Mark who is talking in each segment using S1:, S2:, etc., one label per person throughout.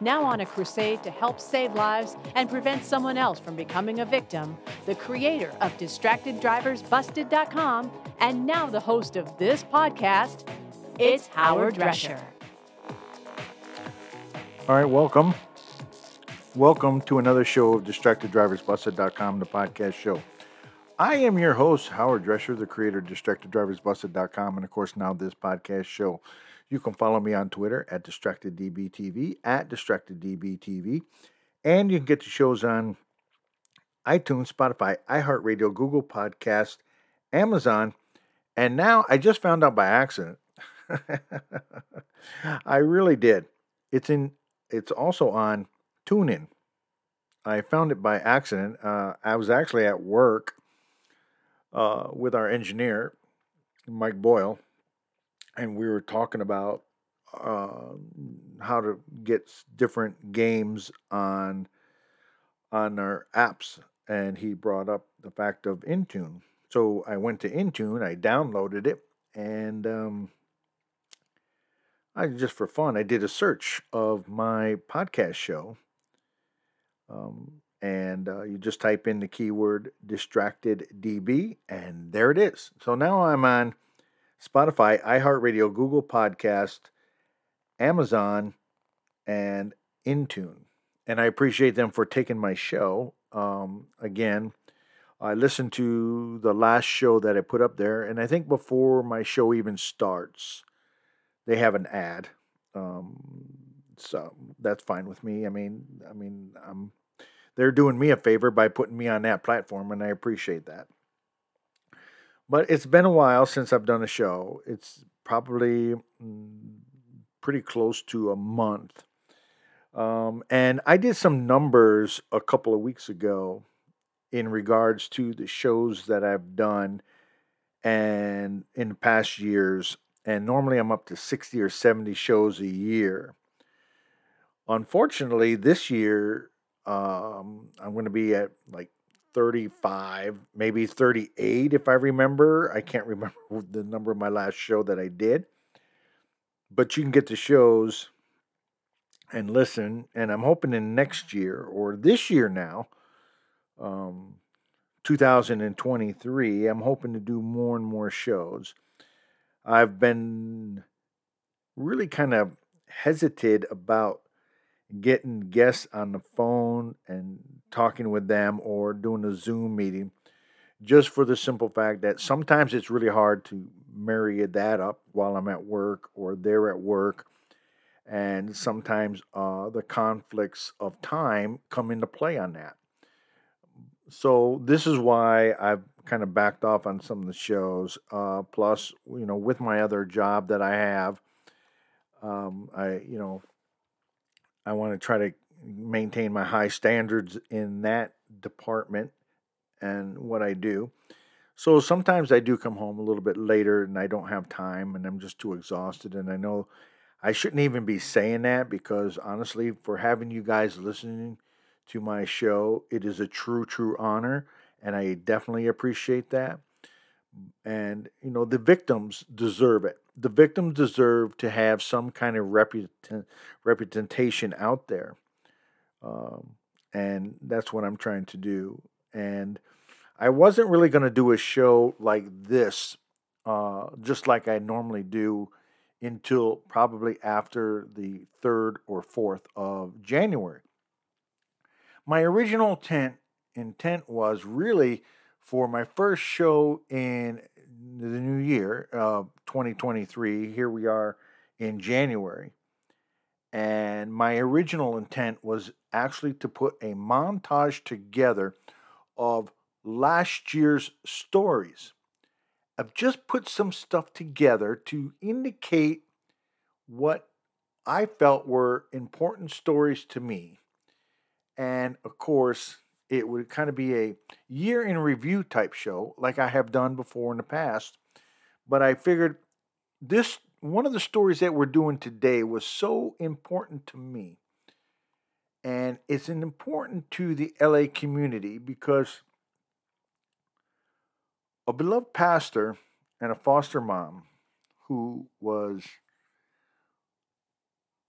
S1: Now on a crusade to help save lives and prevent someone else from becoming a victim, the creator of DistractedDriversBusted.com and now the host of this podcast, it's Howard Drescher.
S2: All right, welcome. Welcome to another show of DistractedDriversBusted.com, the podcast show. I am your host, Howard Drescher, the creator of DistractedDriversBusted.com, and of course, now this podcast show. You can follow me on Twitter at DistractedDBTV, at DistractedDBTV, and you can get the shows on iTunes, Spotify, iHeartRadio, Google Podcast, Amazon, and now I just found out by accident. I really did. It's in. It's also on TuneIn. I found it by accident. Uh, I was actually at work uh, with our engineer, Mike Boyle, and we were talking about uh, how to get different games on on our apps, and he brought up the fact of Intune. So I went to Intune, I downloaded it, and um, I just for fun I did a search of my podcast show, um, and uh, you just type in the keyword distracted DB, and there it is. So now I'm on Spotify, iHeartRadio, Google Podcast, Amazon, and Intune. And I appreciate them for taking my show. Um, again, I listened to the last show that I put up there, and I think before my show even starts, they have an ad. Um, so that's fine with me. I mean, I mean, um, they're doing me a favor by putting me on that platform, and I appreciate that. But it's been a while since I've done a show. It's probably mm, pretty close to a month. Um, and I did some numbers a couple of weeks ago in regards to the shows that I've done and in the past years. And normally I'm up to 60 or 70 shows a year. Unfortunately, this year um, I'm going to be at like 35, maybe 38 if I remember. I can't remember the number of my last show that I did. But you can get the shows and listen. And I'm hoping in next year or this year now, um, 2023, I'm hoping to do more and more shows. I've been really kind of hesitant about getting guests on the phone and talking with them or doing a Zoom meeting just for the simple fact that sometimes it's really hard to marry that up while I'm at work or they're at work. And sometimes uh, the conflicts of time come into play on that. So, this is why I've kind of backed off on some of the shows. Uh, plus, you know, with my other job that I have, um, I, you know, I want to try to maintain my high standards in that department and what I do. So sometimes I do come home a little bit later and I don't have time and I'm just too exhausted. And I know I shouldn't even be saying that because honestly, for having you guys listening to my show, it is a true, true honor. And I definitely appreciate that. And, you know, the victims deserve it. The victims deserve to have some kind of representation out there. Um, and that's what I'm trying to do. And I wasn't really going to do a show like this, uh, just like I normally do, until probably after the 3rd or 4th of January. My original intent, intent was really for my first show in the new year, uh, 2023. Here we are in January. And my original intent was actually to put a montage together of last year's stories. I've just put some stuff together to indicate what I felt were important stories to me. And of course, it would kind of be a year in review type show like I have done before in the past. But I figured this one of the stories that we're doing today was so important to me. And it's important to the LA community because a beloved pastor and a foster mom who was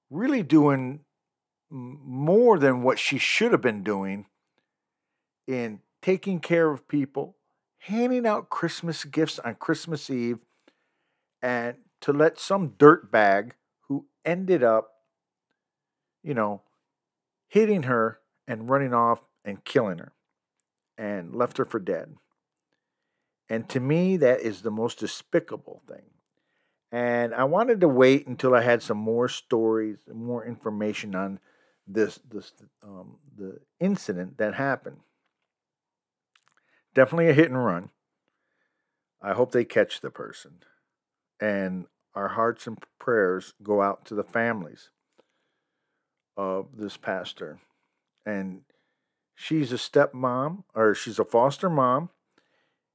S2: really doing more than what she should have been doing in taking care of people, handing out Christmas gifts on Christmas Eve, and to let some dirtbag who ended up, you know, hitting her and running off and killing her and left her for dead. And to me, that is the most despicable thing. And I wanted to wait until I had some more stories, more information on this, this um, the incident that happened. Definitely a hit and run. I hope they catch the person. And our hearts and prayers go out to the families of this pastor. And she's a stepmom, or she's a foster mom.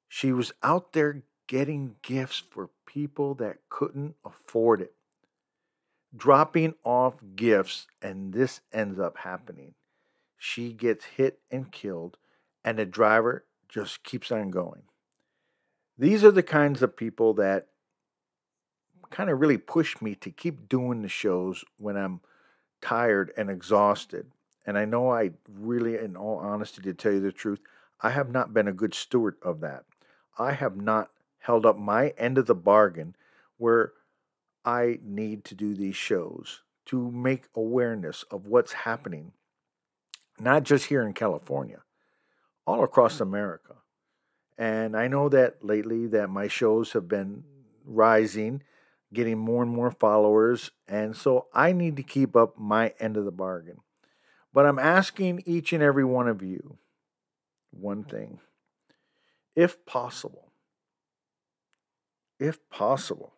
S2: She was out there getting gifts for people that couldn't afford it, dropping off gifts, and this ends up happening. She gets hit and killed, and the driver just keeps on going. These are the kinds of people that kind of really push me to keep doing the shows when I'm tired and exhausted. And I know I really, in all honesty, to tell you the truth, I have not been a good steward of that. I have not held up my end of the bargain where I need to do these shows to make awareness of what's happening, not just here in California, all across mm. America. And I know that lately that my shows have been rising, getting more and more followers, and so I need to keep up my end of the bargain. But I'm asking each and every one of you one mm. thing. If possible, if possible,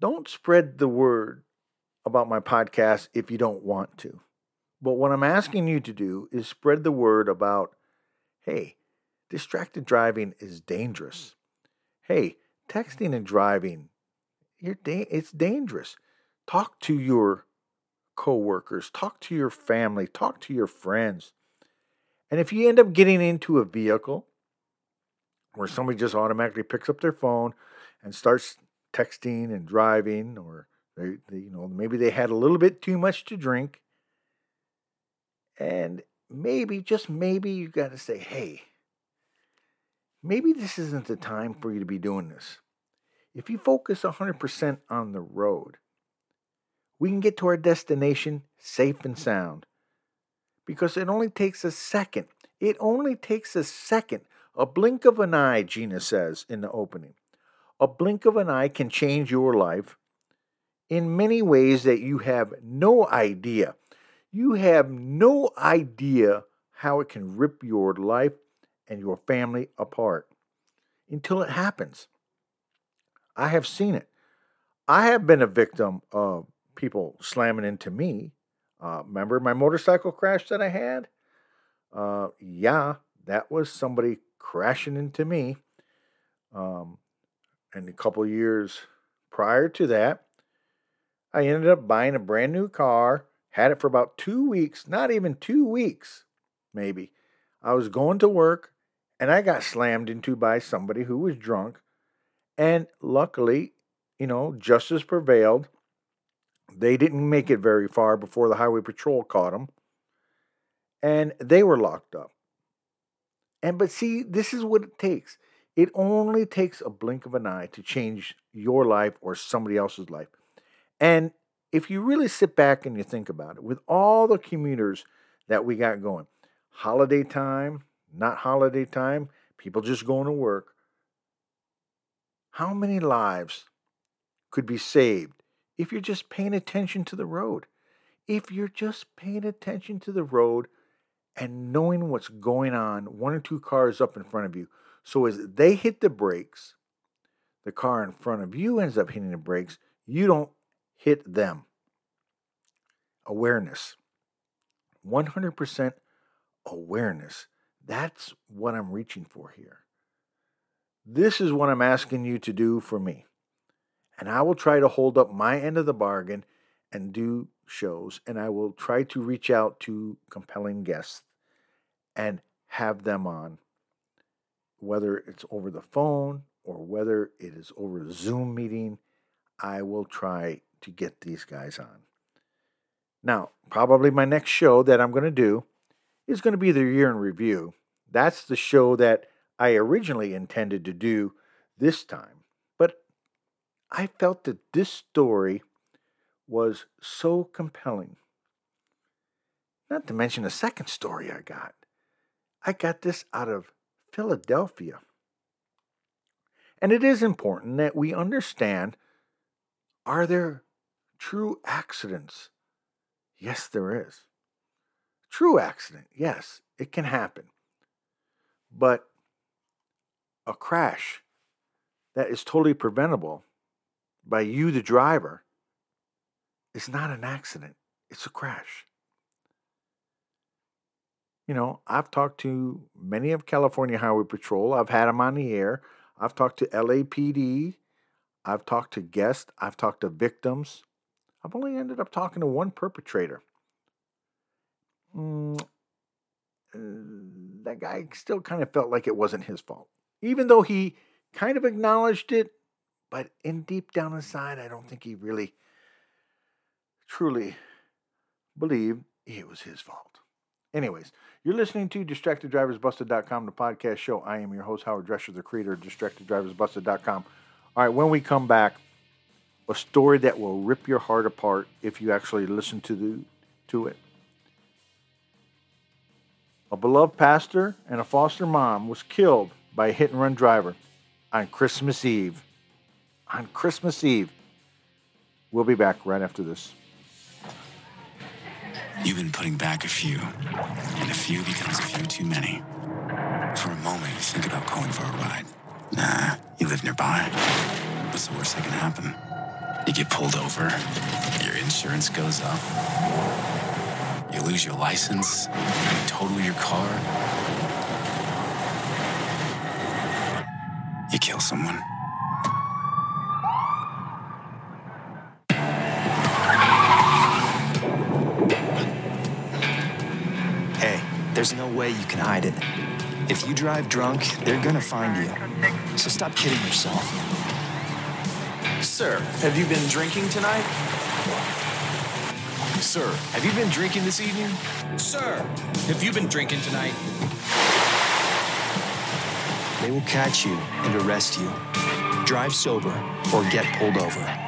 S2: don't spread the word about my podcast if you don't want to. But what I'm asking you to do is spread the word about hey, distracted driving is dangerous. Hey, texting and driving, you're da- it's dangerous. Talk to your coworkers, talk to your family, talk to your friends. And if you end up getting into a vehicle where somebody just automatically picks up their phone and starts texting and driving, or they, they, you know maybe they had a little bit too much to drink, and maybe just maybe you got to say, hey, maybe this isn't the time for you to be doing this. If you focus 100% on the road, we can get to our destination safe and sound. Because it only takes a second. It only takes a second. A blink of an eye, Gina says in the opening. A blink of an eye can change your life in many ways that you have no idea. You have no idea how it can rip your life and your family apart until it happens. I have seen it. I have been a victim of people slamming into me. Uh, remember my motorcycle crash that I had? Uh, yeah, that was somebody crashing into me. Um, and a couple years prior to that, I ended up buying a brand new car, had it for about two weeks, not even two weeks, maybe. I was going to work and I got slammed into by somebody who was drunk. And luckily, you know, justice prevailed. They didn't make it very far before the highway patrol caught them. And they were locked up. And but see, this is what it takes. It only takes a blink of an eye to change your life or somebody else's life. And if you really sit back and you think about it, with all the commuters that we got going, holiday time, not holiday time, people just going to work. How many lives could be saved if you're just paying attention to the road? If you're just paying attention to the road and knowing what's going on, one or two cars up in front of you. So as they hit the brakes, the car in front of you ends up hitting the brakes, you don't hit them. Awareness. 100% awareness. That's what I'm reaching for here. This is what I'm asking you to do for me. And I will try to hold up my end of the bargain and do shows. And I will try to reach out to compelling guests and have them on, whether it's over the phone or whether it is over a Zoom meeting. I will try to get these guys on. Now, probably my next show that I'm going to do is going to be the year in review. That's the show that I originally intended to do this time. But I felt that this story was so compelling. Not to mention the second story I got. I got this out of Philadelphia. And it is important that we understand are there true accidents? Yes, there is. True accident, yes, it can happen. But a crash that is totally preventable by you, the driver, is not an accident, it's a crash. You know, I've talked to many of California Highway Patrol. I've had them on the air. I've talked to LAPD. I've talked to guests. I've talked to victims. I've only ended up talking to one perpetrator. Mm, uh, that guy still kind of felt like it wasn't his fault, even though he kind of acknowledged it. But in deep down inside, I don't think he really truly believed it was his fault. Anyways, you're listening to DistractedDriversBusted.com, the podcast show. I am your host, Howard Drescher, the creator of DistractedDriversBusted.com. All right, when we come back, a story that will rip your heart apart if you actually listen to the to it. A beloved pastor and a foster mom was killed by a hit and run driver on Christmas Eve. On Christmas Eve. We'll be back right after this.
S3: You've been putting back a few, and a few becomes a few too many. For a moment, you think about calling for a ride. Nah, you live nearby. What's the worst that can happen? You get pulled over, your insurance goes up, you lose your license, you total your car, you kill someone.
S4: Hey, there's no way you can hide it. If you drive drunk, they're gonna find you. So stop kidding yourself.
S5: Sir, have you been drinking tonight? Sir, have you been drinking this evening?
S6: Sir, have you been drinking tonight?
S4: They will catch you and arrest you. Drive sober or get pulled over.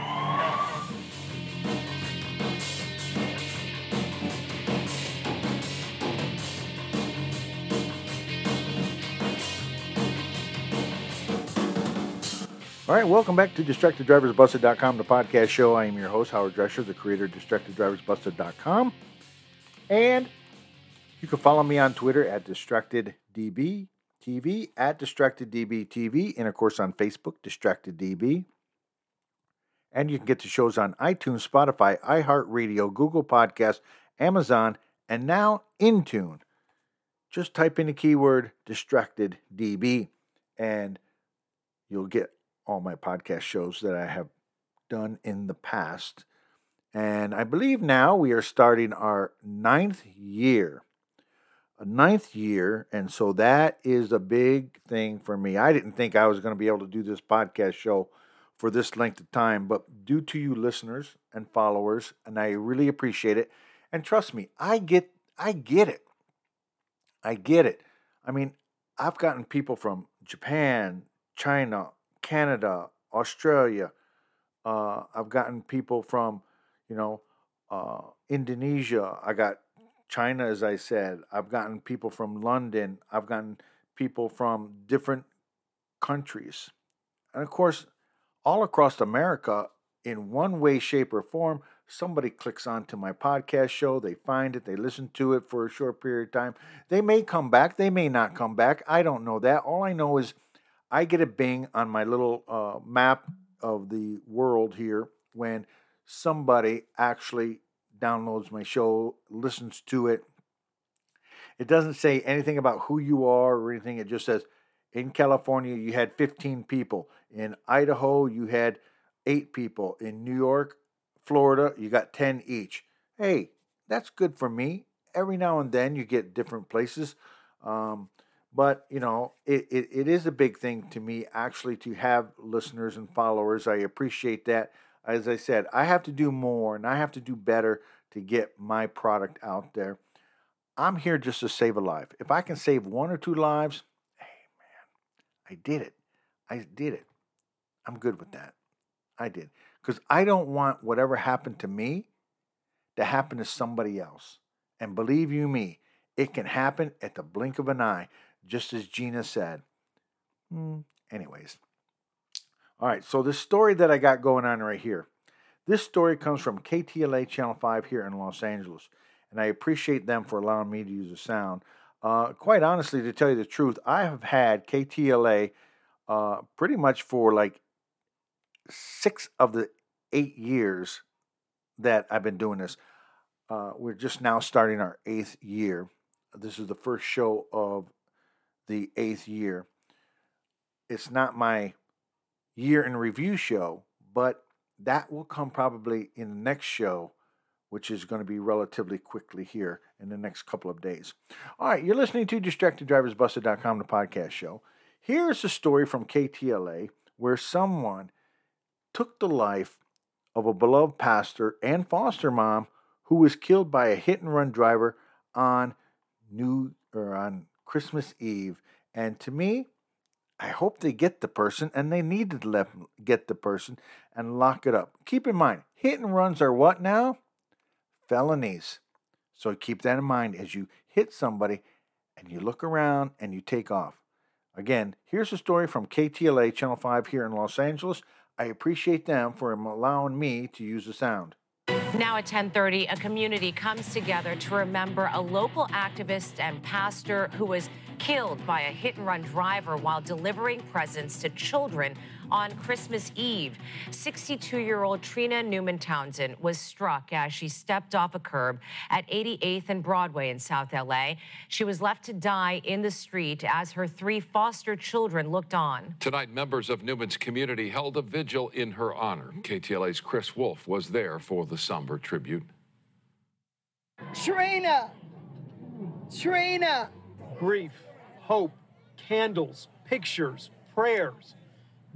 S2: All right, welcome back to DistractedDriversBusted.com, the podcast show. I am your host, Howard Drescher, the creator of DistractedDriversBusted.com. And you can follow me on Twitter at DistractedDB TV, at DistractedDB TV, and of course on Facebook, DistractedDB. And you can get the shows on iTunes, Spotify, iHeartRadio, Google Podcasts, Amazon, and now Intune. Just type in the keyword DistractedDB and you'll get all my podcast shows that I have done in the past. And I believe now we are starting our ninth year. A ninth year. And so that is a big thing for me. I didn't think I was going to be able to do this podcast show for this length of time, but due to you listeners and followers, and I really appreciate it. And trust me, I get I get it. I get it. I mean, I've gotten people from Japan, China, Canada, Australia. Uh, I've gotten people from, you know, uh, Indonesia. I got China, as I said. I've gotten people from London. I've gotten people from different countries. And of course, all across America, in one way, shape, or form, somebody clicks onto my podcast show, they find it, they listen to it for a short period of time. They may come back, they may not come back. I don't know that. All I know is I get a bing on my little uh, map of the world here when somebody actually downloads my show, listens to it. It doesn't say anything about who you are or anything. It just says in California you had 15 people. In Idaho you had eight people. In New York, Florida, you got 10 each. Hey, that's good for me. Every now and then you get different places. Um, but, you know, it, it, it is a big thing to me actually to have listeners and followers. I appreciate that. As I said, I have to do more and I have to do better to get my product out there. I'm here just to save a life. If I can save one or two lives, hey, man, I did it. I did it. I'm good with that. I did. Because I don't want whatever happened to me to happen to somebody else. And believe you me, it can happen at the blink of an eye, just as Gina said. Hmm. Anyways. All right, so the story that I got going on right here. This story comes from KTLA Channel 5 here in Los Angeles, and I appreciate them for allowing me to use the sound. Uh, quite honestly, to tell you the truth, I have had KTLA uh, pretty much for like six of the eight years that I've been doing this. Uh, we're just now starting our eighth year. This is the first show of the eighth year. It's not my year in review show, but that will come probably in the next show, which is going to be relatively quickly here in the next couple of days. All right, you're listening to DistractedDriversBusted.com, the podcast show. Here's a story from KTLA where someone took the life of a beloved pastor and foster mom who was killed by a hit and run driver on New or on Christmas Eve. And to me, I hope they get the person, and they need to let get the person and lock it up. Keep in mind, hit and runs are what now? Felonies. So keep that in mind as you hit somebody and you look around and you take off. Again, here's a story from KTLA Channel 5 here in Los Angeles. I appreciate them for allowing me to use the sound.
S7: Now at 10:30, a community comes together to remember a local activist and pastor who was killed by a hit-and-run driver while delivering presents to children on Christmas Eve. 62-year-old Trina Newman Townsend was struck as she stepped off a curb at 88th and Broadway in South LA. She was left to die in the street as her three foster children looked on.
S8: Tonight, members of Newman's community held a vigil in her honor. KTLA's Chris Wolfe was there for the somber tribute.
S9: Trina! Trina!
S10: Grief, hope, candles, pictures, prayers.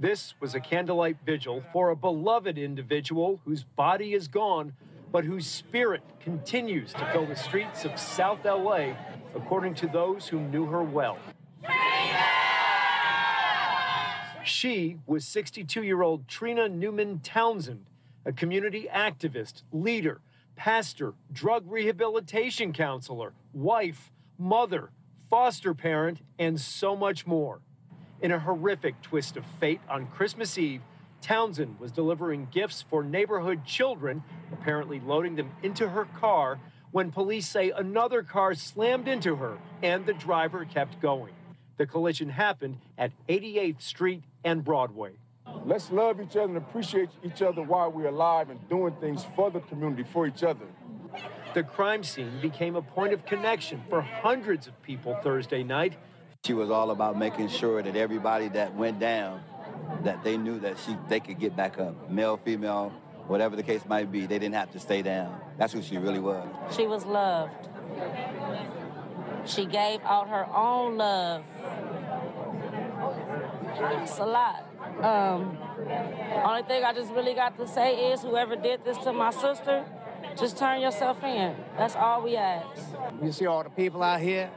S10: This was a candlelight vigil for a beloved individual whose body is gone, but whose spirit continues to fill the streets of South LA, according to those who knew her well. She was 62 year old Trina Newman Townsend, a community activist, leader, pastor, drug rehabilitation counselor, wife, mother, foster parent, and so much more. In a horrific twist of fate on Christmas Eve, Townsend was delivering gifts for neighborhood children, apparently loading them into her car, when police say another car slammed into her and the driver kept going. The collision happened at 88th Street and Broadway.
S11: Let's love each other and appreciate each other while we're alive and doing things for the community, for each other.
S10: The crime scene became a point of connection for hundreds of people Thursday night.
S12: She was all about making sure that everybody that went down, that they knew that she they could get back up. Male, female, whatever the case might be, they didn't have to stay down. That's who she really was.
S13: She was loved. She gave out her own love. It's a lot. Um, only thing I just really got to say is whoever did this to my sister, just turn yourself in. That's all we ask.
S9: You see all the people out here?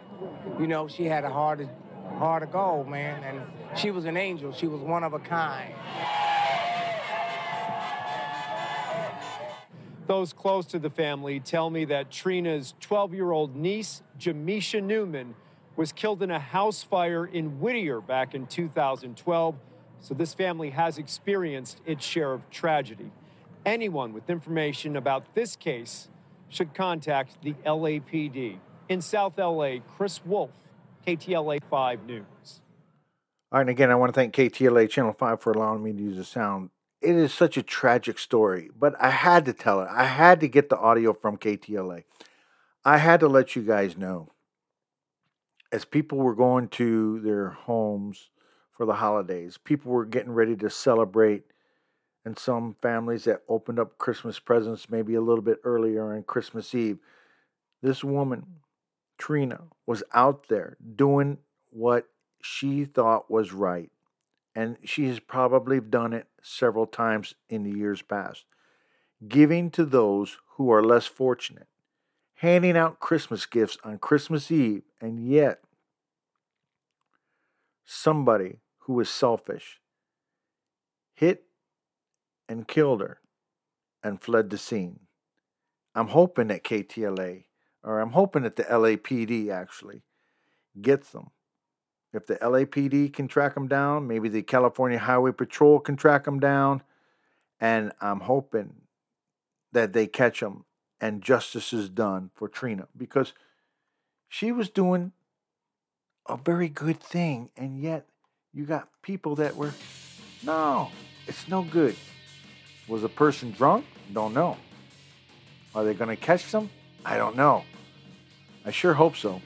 S9: You know, she had a heart heart of gold, man, and she was an angel. She was one of a kind.
S10: Those close to the family tell me that Trina's 12 year old niece, Jamisha Newman, was killed in a house fire in Whittier back in 2012. So this family has experienced its share of tragedy. Anyone with information about this case should contact the LAPD. In South LA, Chris Wolfe, KTLA 5 News.
S2: All right, and again, I want to thank KTLA Channel 5 for allowing me to use the sound. It is such a tragic story, but I had to tell it. I had to get the audio from KTLA. I had to let you guys know. As people were going to their homes for the holidays, people were getting ready to celebrate, and some families that opened up Christmas presents maybe a little bit earlier on Christmas Eve. This woman, Trina, was out there doing what she thought was right. And she has probably done it several times in the years past. Giving to those who are less fortunate, handing out Christmas gifts on Christmas Eve, and yet somebody who was selfish hit and killed her and fled the scene. I'm hoping that KTLA, or I'm hoping that the LAPD actually gets them if the LAPD can track them down, maybe the California Highway Patrol can track them down. And I'm hoping that they catch them and justice is done for Trina because she was doing a very good thing. And yet you got people that were, no, it's no good. Was a person drunk? Don't know. Are they going to catch them? I don't know. I sure hope so.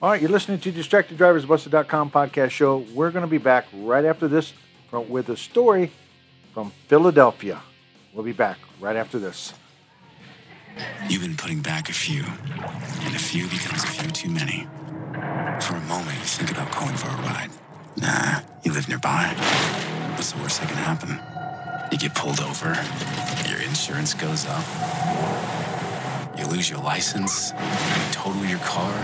S2: All right, you're listening to DistractedDriversBusted.com podcast show. We're going to be back right after this with a story from Philadelphia. We'll be back right after this.
S3: You've been putting back a few, and a few becomes a few too many. For a moment, you think about calling for a ride. Nah, you live nearby. What's the worst that can happen? You get pulled over, your insurance goes up, you lose your license, you total your car.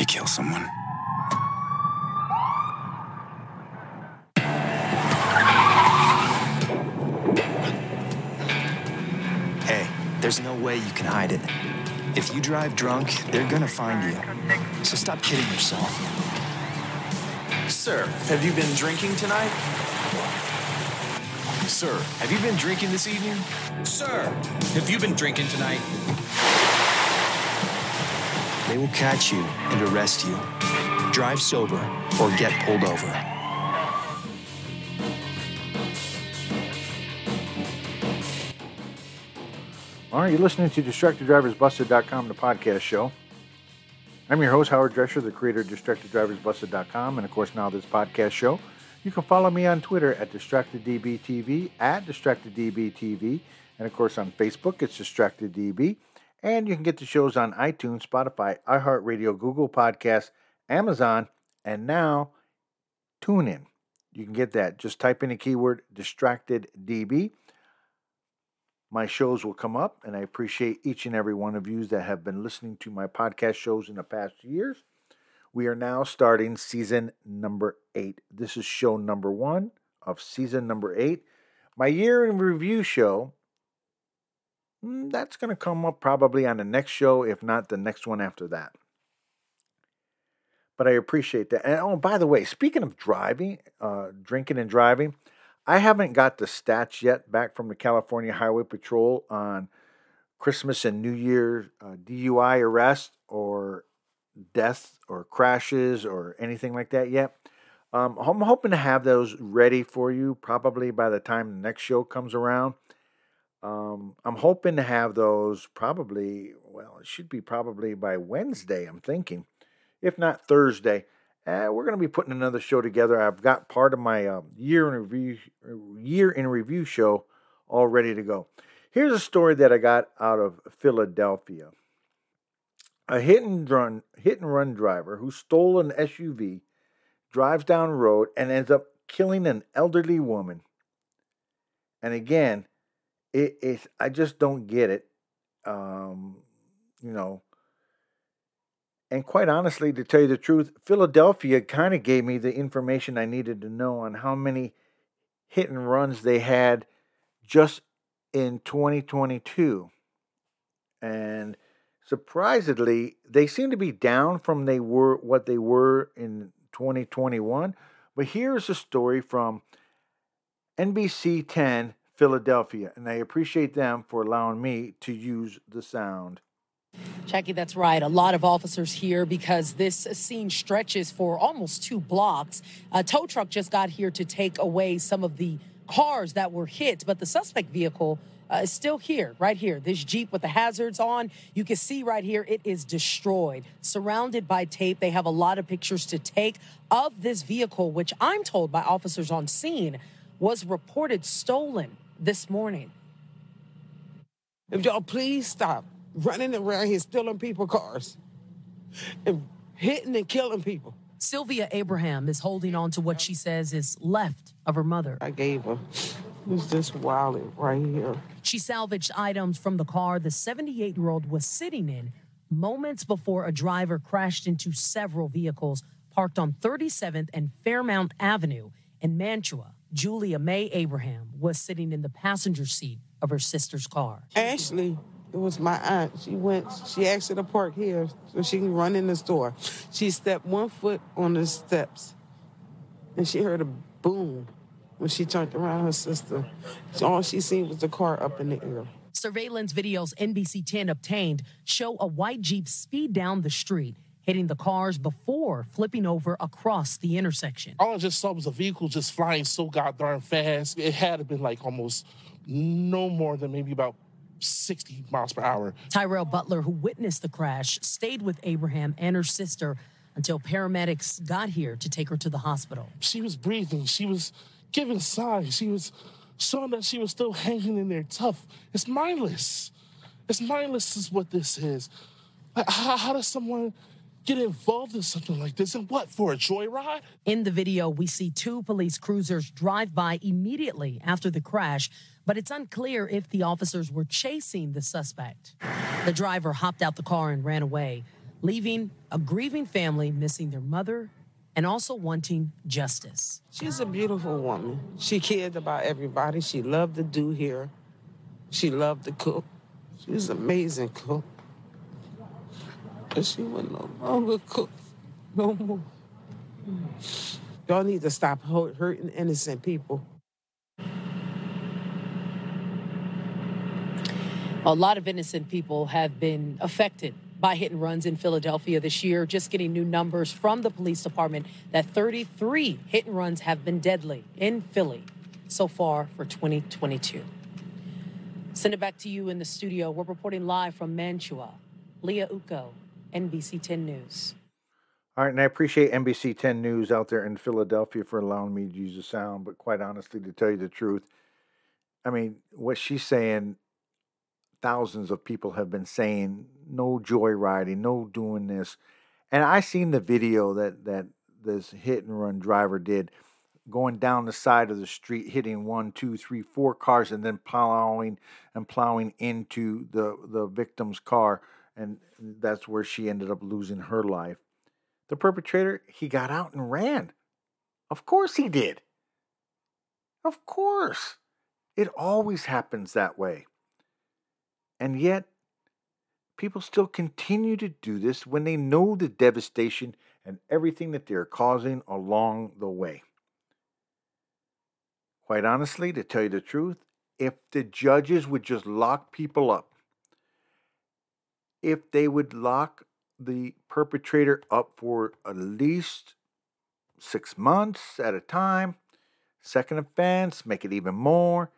S3: you kill someone.
S4: Hey, there's no way you can hide it. If you drive drunk, they're gonna find you. So stop kidding yourself.
S5: Sir, have you been drinking tonight? Sir, have you been drinking this evening?
S6: Sir, have you been drinking tonight?
S4: They will catch you and arrest you. Drive sober or get pulled over.
S2: All right, you're listening to DistractedDriversBusted.com, the podcast show. I'm your host, Howard Drescher, the creator of DistractedDriversBusted.com, and of course, now this podcast show. You can follow me on Twitter at DistractedDBTV, at DistractedDBTV, and of course on Facebook, it's DistractedDB. And you can get the shows on iTunes, Spotify, iHeartRadio, Google Podcasts, Amazon, and now TuneIn. You can get that. Just type in the keyword DistractedDB. My shows will come up, and I appreciate each and every one of you that have been listening to my podcast shows in the past years. We are now starting season number eight. This is show number one of season number eight. My year in review show Mm, that's going to come up probably on the next show, if not the next one after that. But I appreciate that. And oh, by the way, speaking of driving, uh, drinking and driving, I haven't got the stats yet back from the California Highway Patrol on Christmas and New Year uh, DUI arrest or deaths or crashes or anything like that yet. Um, I'm hoping to have those ready for you probably by the time the next show comes around. Um, I'm hoping to have those probably, well, it should be probably by Wednesday, I'm thinking, if not Thursday. Uh, we're going to be putting another show together. I've got part of my um, year in review year in review show all ready to go. Here's a story that I got out of Philadelphia. A hit and run hit and run driver who stole an SUV drives down road and ends up killing an elderly woman. And again, it, it's I just don't get it. Um, you know, and quite honestly, to tell you the truth, Philadelphia kind of gave me the information I needed to know on how many hit and runs they had just in 2022. And surprisingly, they seem to be down from they were what they were in 2021. But here's a story from NBC 10 Philadelphia, and I appreciate them for allowing me to use the sound.
S14: Jackie, that's right. A lot of officers here because this scene stretches for almost two blocks. A tow truck just got here to take away some of the cars that were hit, but the suspect vehicle uh, is still here, right here. This Jeep with the hazards on, you can see right here, it is destroyed, surrounded by tape. They have a lot of pictures to take of this vehicle, which I'm told by officers on scene was reported stolen this morning.
S9: If y'all please stop running around here stealing people cars and hitting and killing people.
S14: Sylvia Abraham is holding on to what she says is left of her mother.
S9: I gave her. It's this wallet right here.
S14: She salvaged items from the car the 78 year old was sitting in moments before a driver crashed into several vehicles parked on 37th and Fairmount Avenue in Mantua. Julia May Abraham was sitting in the passenger seat of her sister's car.
S9: Ashley, it was my aunt. She went, she asked her to park here so she can run in the store. She stepped one foot on the steps and she heard a boom when she turned around her sister. All she seen was the car up in the air.
S14: Surveillance videos NBC 10 obtained show a white Jeep speed down the street, hitting the cars before flipping over across the intersection.
S15: All I just saw was a vehicle just flying so goddamn fast. It had to been like almost no more than maybe about 60 miles per hour.
S14: Tyrell Butler, who witnessed the crash, stayed with Abraham and her sister until paramedics got here to take her to the hospital.
S15: She was breathing. She was giving signs. She was showing that she was still hanging in there tough. It's mindless. It's mindless, is what this is. How, how does someone get involved in something like this? And what, for a joyride?
S14: In the video, we see two police cruisers drive by immediately after the crash, but it's unclear if the officers were chasing the suspect. The driver hopped out the car and ran away, leaving a grieving family missing their mother and also wanting justice.
S9: She's a beautiful woman. She cared about everybody. She loved to do here. She loved to cook. She was an amazing cook. But she would no longer cook no more. Y'all need to stop hurting innocent people.
S14: A lot of innocent people have been affected by hit and runs in Philadelphia this year. Just getting new numbers from the police department that 33 hit and runs have been deadly in Philly so far for 2022. Send it back to you in the studio. We're reporting live from Mantua. Leah Uko, NBC 10 News.
S2: All right, and I appreciate NBC 10 News out there in Philadelphia for allowing me to use the sound. But quite honestly, to tell you the truth, I mean, what she's saying, thousands of people have been saying no joyriding, no doing this. And I seen the video that that this hit and run driver did going down the side of the street, hitting one, two, three, four cars, and then plowing and plowing into the, the victim's car. And that's where she ended up losing her life. The perpetrator, he got out and ran. Of course he did. Of course. It always happens that way. And yet, people still continue to do this when they know the devastation and everything that they're causing along the way. Quite honestly, to tell you the truth, if the judges would just lock people up, if they would lock the perpetrator up for at least six months at a time, second offense, make it even more,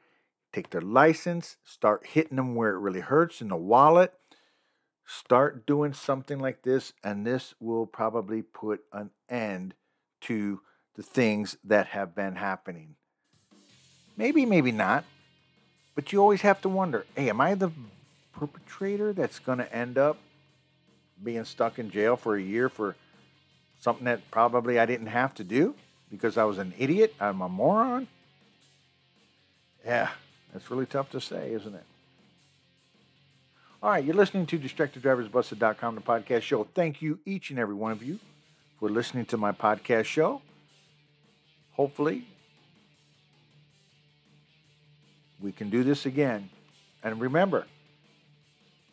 S2: take their license, start hitting them where it really hurts in the wallet, start doing something like this, and this will probably put an end to the things that have been happening. Maybe, maybe not. But you always have to wonder hey, am I the perpetrator that's going to end up being stuck in jail for a year for something that probably I didn't have to do because I was an idiot? I'm a moron? Yeah, that's really tough to say, isn't it? All right, you're listening to DistractedDriversBusted.com, the podcast show. Thank you, each and every one of you, for listening to my podcast show. Hopefully, we can do this again. And remember,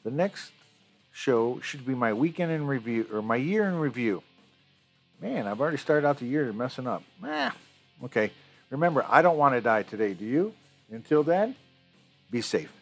S2: the next show should be my weekend in review or my year in review. Man, I've already started out the year messing up. Ah, okay. Remember, I don't want to die today, do you? Until then, be safe.